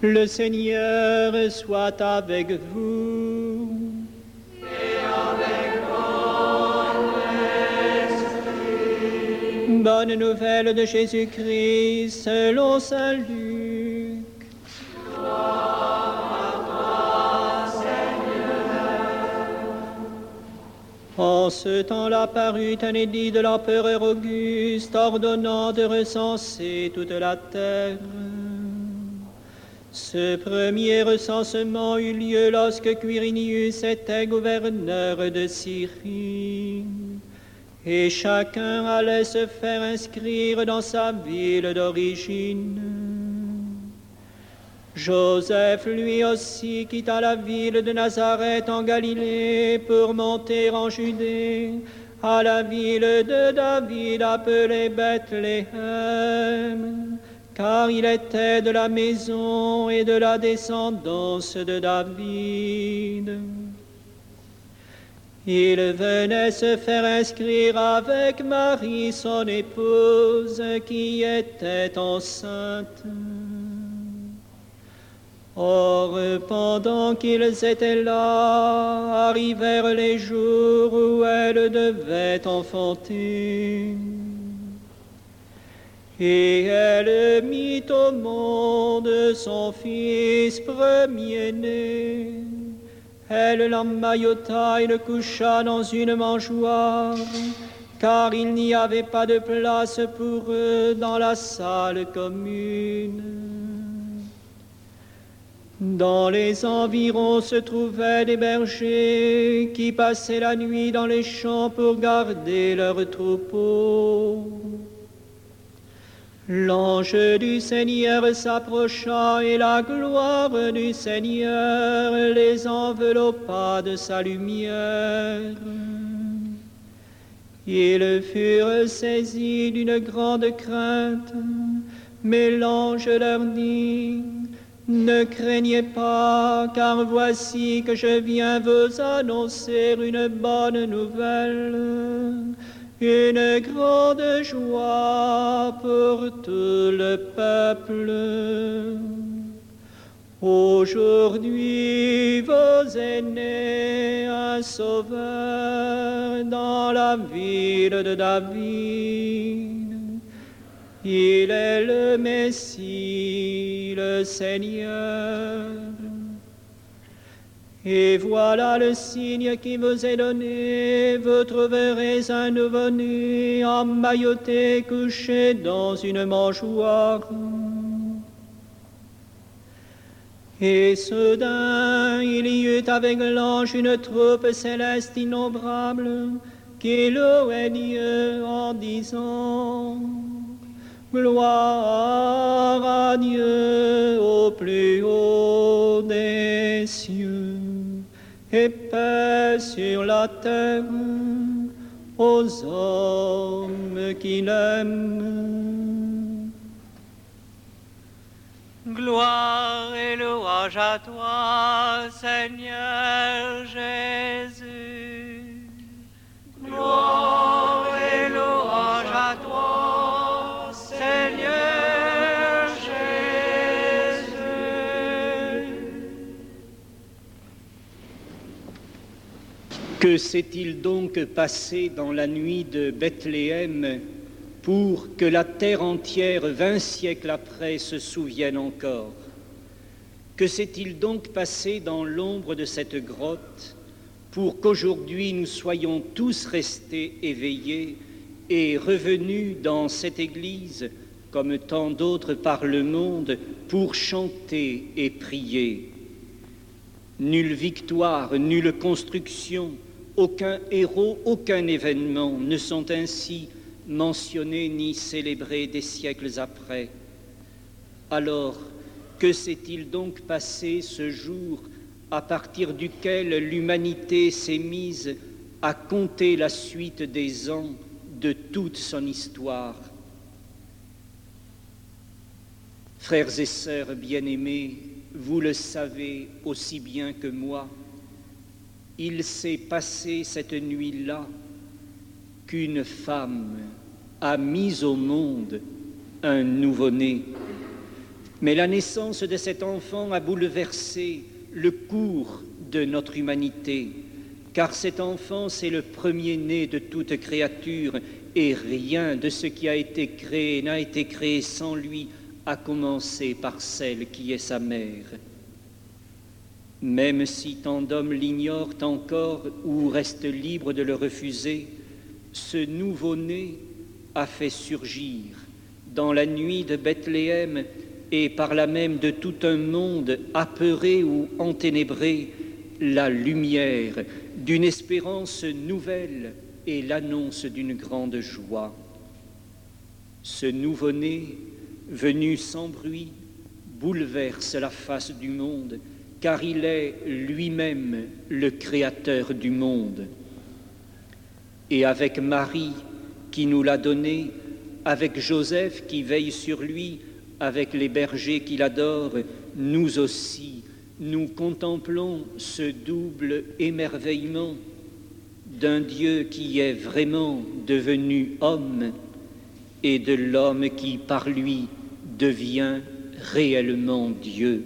Le Seigneur soit avec vous. Et avec votre esprit. Bonne nouvelle de Jésus-Christ selon Saint Luc. En ce temps-là parut un édit de l'empereur Auguste ordonnant de recenser toute la terre. Ce premier recensement eut lieu lorsque Quirinius était gouverneur de Syrie. Et chacun allait se faire inscrire dans sa ville d'origine. Joseph lui aussi quitta la ville de Nazareth en Galilée pour monter en Judée, à la ville de David appelée Bethléem, car il était de la maison et de la descendance de David. Il venait se faire inscrire avec Marie, son épouse, qui était enceinte. Or, pendant qu'ils étaient là, arrivèrent les jours où elle devait enfanter. Et elle mit au monde son fils premier-né. Elle l'emmaillota et le coucha dans une mangeoire, car il n'y avait pas de place pour eux dans la salle commune. Dans les environs se trouvaient des bergers qui passaient la nuit dans les champs pour garder leurs troupeaux. L'ange du Seigneur s'approcha et la gloire du Seigneur les enveloppa de sa lumière. Ils furent saisis d'une grande crainte, mais l'ange leur dit, ne craignez pas, car voici que je viens vous annoncer une bonne nouvelle, une grande joie pour tout le peuple. Aujourd'hui, vous né un sauveur dans la ville de David. Il est le Messie, le Seigneur. Et voilà le signe qui vous est donné. Vous trouverez un nouveau-né emmailloté, couché dans une mangeoire. Et soudain, il y eut avec l'ange une troupe céleste innombrable qui louait Dieu en disant Gloire à Dieu au plus haut des cieux et paix sur la terre aux hommes qui l'aiment. Gloire et louange à toi, Seigneur Jésus. Que s'est-il donc passé dans la nuit de Bethléem pour que la terre entière, vingt siècles après, se souvienne encore? Que s'est-il donc passé dans l'ombre de cette grotte pour qu'aujourd'hui nous soyons tous restés éveillés et revenus dans cette Église, comme tant d'autres par le monde, pour chanter et prier? Nulle victoire, nulle construction, aucun héros, aucun événement ne sont ainsi mentionnés ni célébrés des siècles après. Alors, que s'est-il donc passé ce jour à partir duquel l'humanité s'est mise à compter la suite des ans de toute son histoire? Frères et sœurs bien-aimés, vous le savez aussi bien que moi, il s'est passé cette nuit-là qu'une femme a mis au monde un nouveau-né, Mais la naissance de cet enfant a bouleversé le cours de notre humanité, car cet enfant, c'est le premier-né de toute créature, et rien de ce qui a été créé n'a été créé sans lui, à commencer par celle qui est sa mère. Même si tant d'hommes l'ignorent encore ou restent libres de le refuser, ce nouveau-né a fait surgir dans la nuit de Bethléem et par là même de tout un monde apeuré ou enténébré la lumière d'une espérance nouvelle et l'annonce d'une grande joie. Ce nouveau-né, venu sans bruit, bouleverse la face du monde, car il est lui-même le créateur du monde. Et avec Marie qui nous l'a donné, avec Joseph qui veille sur lui, avec les bergers qui l'adorent, nous aussi, nous contemplons ce double émerveillement d'un Dieu qui est vraiment devenu homme et de l'homme qui par lui devient réellement Dieu.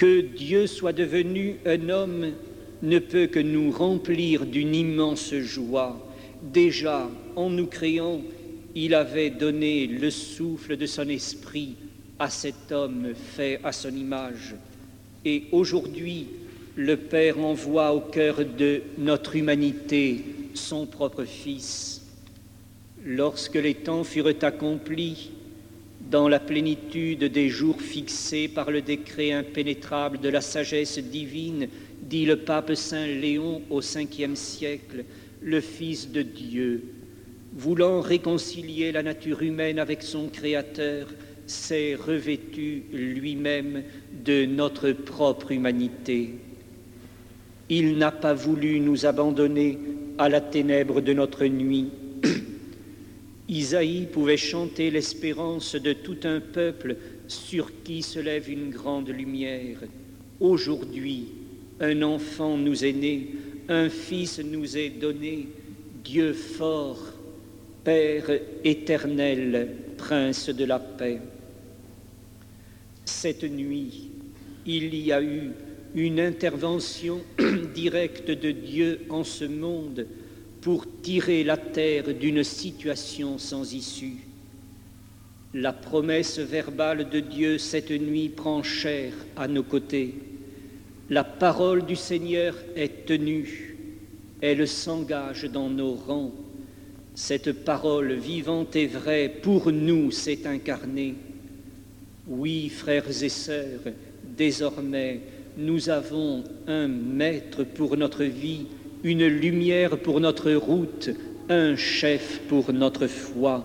Que Dieu soit devenu un homme ne peut que nous remplir d'une immense joie. Déjà, en nous créant, il avait donné le souffle de son esprit à cet homme fait à son image. Et aujourd'hui, le Père envoie au cœur de notre humanité son propre Fils. Lorsque les temps furent accomplis, dans la plénitude des jours fixés par le décret impénétrable de la sagesse divine, dit le pape Saint Léon au cinquième siècle, le Fils de Dieu, voulant réconcilier la nature humaine avec son Créateur, s'est revêtu lui-même de notre propre humanité. Il n'a pas voulu nous abandonner à la ténèbre de notre nuit. Isaïe pouvait chanter l'espérance de tout un peuple sur qui se lève une grande lumière. Aujourd'hui, un enfant nous est né, un fils nous est donné, Dieu fort, Père éternel, Prince de la paix. Cette nuit, il y a eu une intervention directe de Dieu en ce monde pour tirer la terre d'une situation sans issue. La promesse verbale de Dieu cette nuit prend chair à nos côtés. La parole du Seigneur est tenue, elle s'engage dans nos rangs. Cette parole vivante et vraie pour nous s'est incarnée. Oui, frères et sœurs, désormais nous avons un maître pour notre vie, une lumière pour notre route, un chef pour notre foi.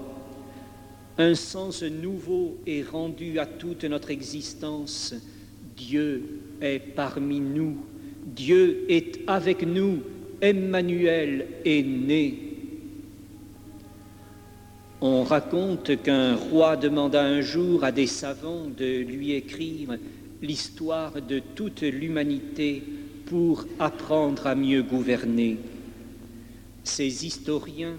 Un sens nouveau est rendu à toute notre existence. Dieu est parmi nous. Dieu est avec nous. Emmanuel est né. On raconte qu'un roi demanda un jour à des savants de lui écrire l'histoire de toute l'humanité pour apprendre à mieux gouverner. Ces historiens,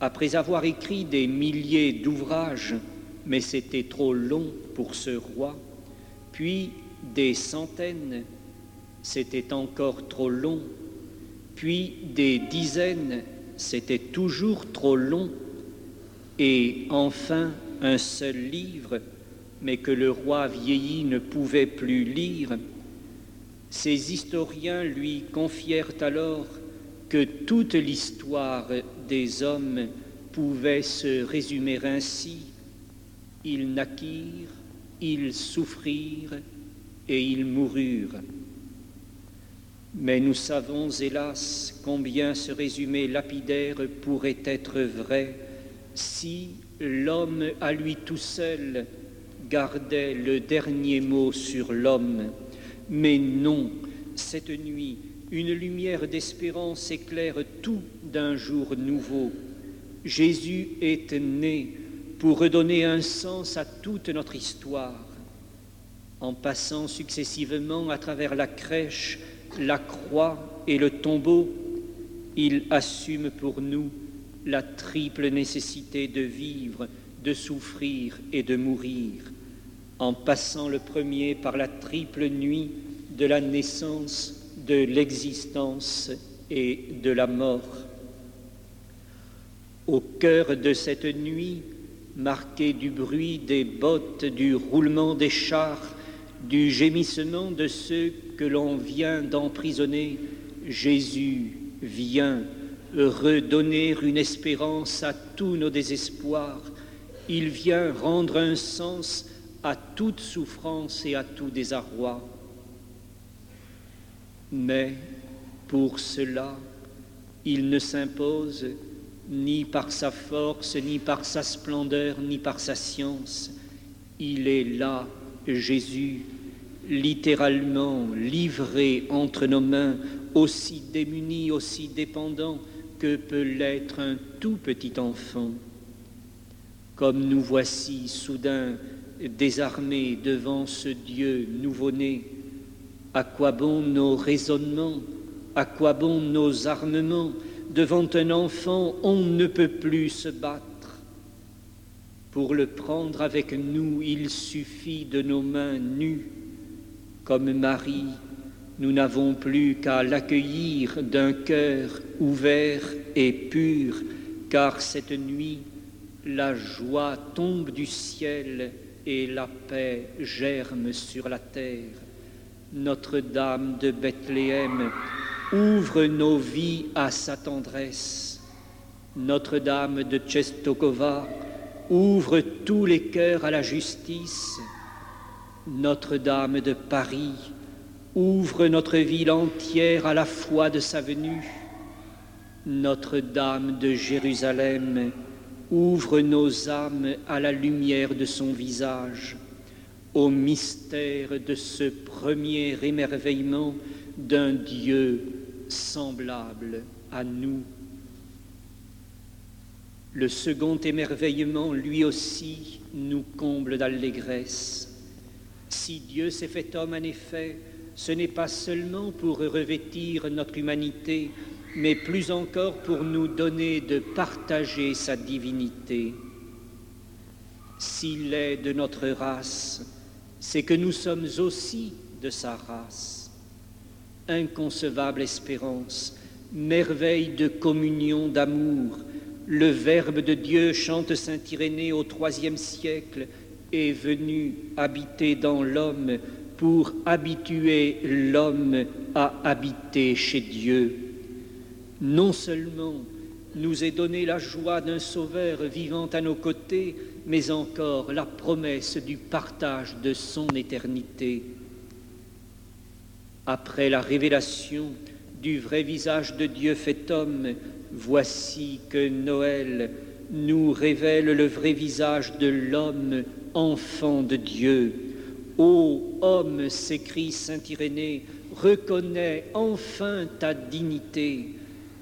après avoir écrit des milliers d'ouvrages, mais c'était trop long pour ce roi, puis des centaines, c'était encore trop long, puis des dizaines, c'était toujours trop long, et enfin un seul livre, mais que le roi vieilli ne pouvait plus lire, ces historiens lui confièrent alors que toute l'histoire des hommes pouvait se résumer ainsi. Ils naquirent, ils souffrirent et ils moururent. Mais nous savons, hélas, combien ce résumé lapidaire pourrait être vrai si l'homme à lui tout seul gardait le dernier mot sur l'homme. Mais non, cette nuit, une lumière d'espérance éclaire tout d'un jour nouveau. Jésus est né pour redonner un sens à toute notre histoire. En passant successivement à travers la crèche, la croix et le tombeau, il assume pour nous la triple nécessité de vivre de souffrir et de mourir, en passant le premier par la triple nuit de la naissance, de l'existence et de la mort. Au cœur de cette nuit, marquée du bruit des bottes, du roulement des chars, du gémissement de ceux que l'on vient d'emprisonner, Jésus vient redonner une espérance à tous nos désespoirs. Il vient rendre un sens à toute souffrance et à tout désarroi. Mais pour cela, il ne s'impose ni par sa force, ni par sa splendeur, ni par sa science. Il est là, Jésus, littéralement livré entre nos mains, aussi démuni, aussi dépendant que peut l'être un tout petit enfant. Comme nous voici soudain désarmés devant ce Dieu nouveau-né, à quoi bon nos raisonnements, à quoi bon nos armements? Devant un enfant, on ne peut plus se battre. Pour le prendre avec nous, il suffit de nos mains nues. Comme Marie, nous n'avons plus qu'à l'accueillir d'un cœur ouvert et pur, car cette nuit, la joie tombe du ciel et la paix germe sur la terre. Notre-Dame de Bethléem, ouvre nos vies à sa tendresse. Notre-Dame de Tchestokova ouvre tous les cœurs à la justice. Notre-Dame de Paris ouvre notre ville entière à la foi de sa venue. Notre-Dame de Jérusalem ouvre nos âmes à la lumière de son visage, au mystère de ce premier émerveillement d'un Dieu semblable à nous. Le second émerveillement, lui aussi, nous comble d'allégresse. Si Dieu s'est fait homme, en effet, ce n'est pas seulement pour revêtir notre humanité, mais plus encore pour nous donner de partager sa divinité. S'il est de notre race, c'est que nous sommes aussi de sa race inconcevable espérance, merveille de communion d'amour. Le Verbe de Dieu, chante Saint Irénée au troisième siècle, est venu habiter dans l'homme pour habituer l'homme à habiter chez Dieu. Non seulement nous est donné la joie d'un Sauveur vivant à nos côtés, mais encore la promesse du partage de son éternité après la révélation du vrai visage de Dieu fait homme, voici que Noël nous révèle le vrai visage de l'homme, enfant de Dieu. Ô homme, s'écrie Saint Irénée, reconnais enfin ta dignité,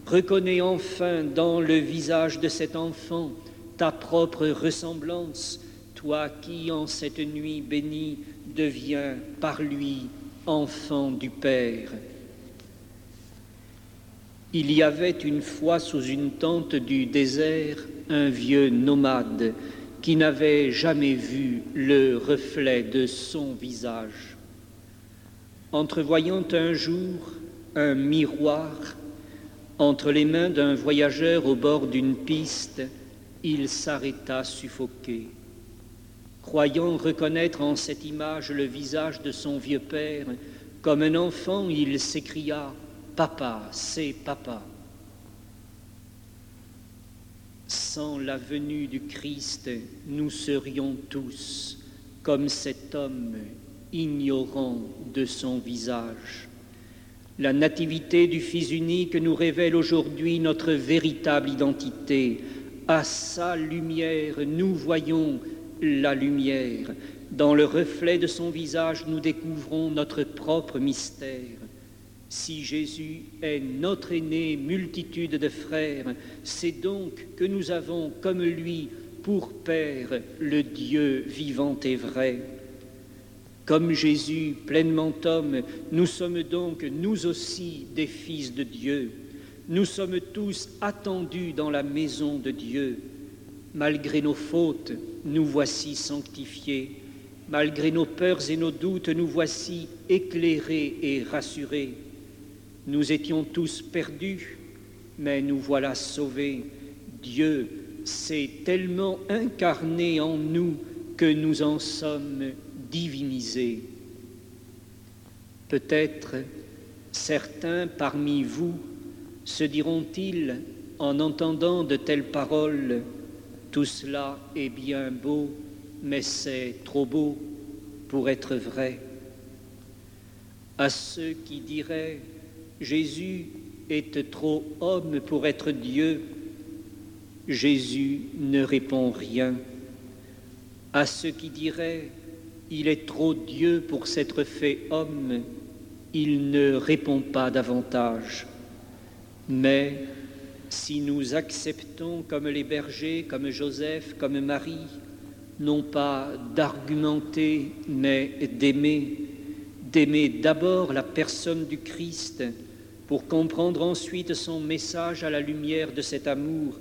reconnais enfin dans le visage de cet enfant ta propre ressemblance, toi qui en cette nuit bénie deviens par lui enfant du Père. Il y avait une fois sous une tente du désert un vieux nomade qui n'avait jamais vu le reflet de son visage. Entrevoyant un jour un miroir entre les mains d'un voyageur au bord d'une piste, il s'arrêta suffoqué. Croyant reconnaître en cette image le visage de son vieux père, comme un enfant, il s'écria Papa, c'est papa. Sans la venue du Christ, nous serions tous comme cet homme ignorant de son visage. La nativité du Fils unique nous révèle aujourd'hui notre véritable identité. À sa lumière, nous voyons la lumière. Dans le reflet de son visage, nous découvrons notre propre mystère. Si Jésus est notre aîné, multitude de frères, c'est donc que nous avons comme lui pour Père le Dieu vivant et vrai. Comme Jésus, pleinement homme, nous sommes donc nous aussi des fils de Dieu. Nous sommes tous attendus dans la maison de Dieu Malgré nos fautes, nous voici sanctifiés. Malgré nos peurs et nos doutes, nous voici éclairés et rassurés. Nous étions tous perdus, mais nous voilà sauvés. Dieu s'est tellement incarné en nous que nous en sommes divinisés. Peut-être certains parmi vous se diront-ils en entendant de telles paroles, tout cela est bien beau, mais c'est trop beau pour être vrai. À ceux qui diraient Jésus est trop homme pour être Dieu, Jésus ne répond rien. À ceux qui diraient Il est trop Dieu pour s'être fait homme, il ne répond pas davantage. Mais si nous acceptons comme les bergers, comme Joseph, comme Marie, non pas d'argumenter, mais d'aimer, d'aimer d'abord la personne du Christ pour comprendre ensuite son message à la lumière de cet amour,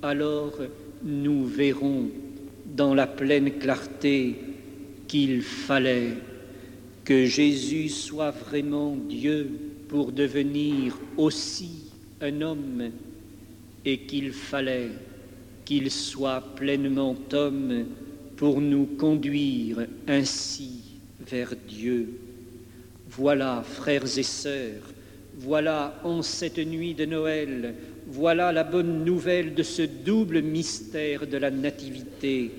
alors nous verrons dans la pleine clarté qu'il fallait que Jésus soit vraiment Dieu pour devenir aussi un homme et qu'il fallait qu'il soit pleinement homme pour nous conduire ainsi vers Dieu. Voilà, frères et sœurs, voilà en cette nuit de Noël, voilà la bonne nouvelle de ce double mystère de la Nativité.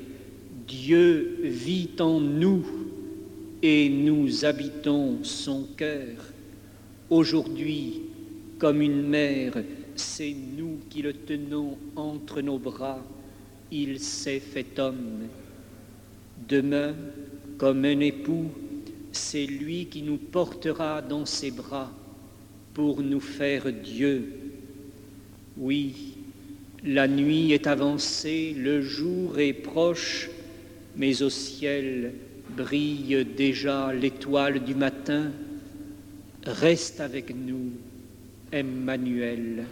Dieu vit en nous et nous habitons son cœur. Aujourd'hui, comme une mère, c'est nous qui le tenons entre nos bras. Il s'est fait homme. Demain, comme un époux, c'est lui qui nous portera dans ses bras pour nous faire Dieu. Oui, la nuit est avancée, le jour est proche, mais au ciel brille déjà l'étoile du matin. Reste avec nous, Emmanuel.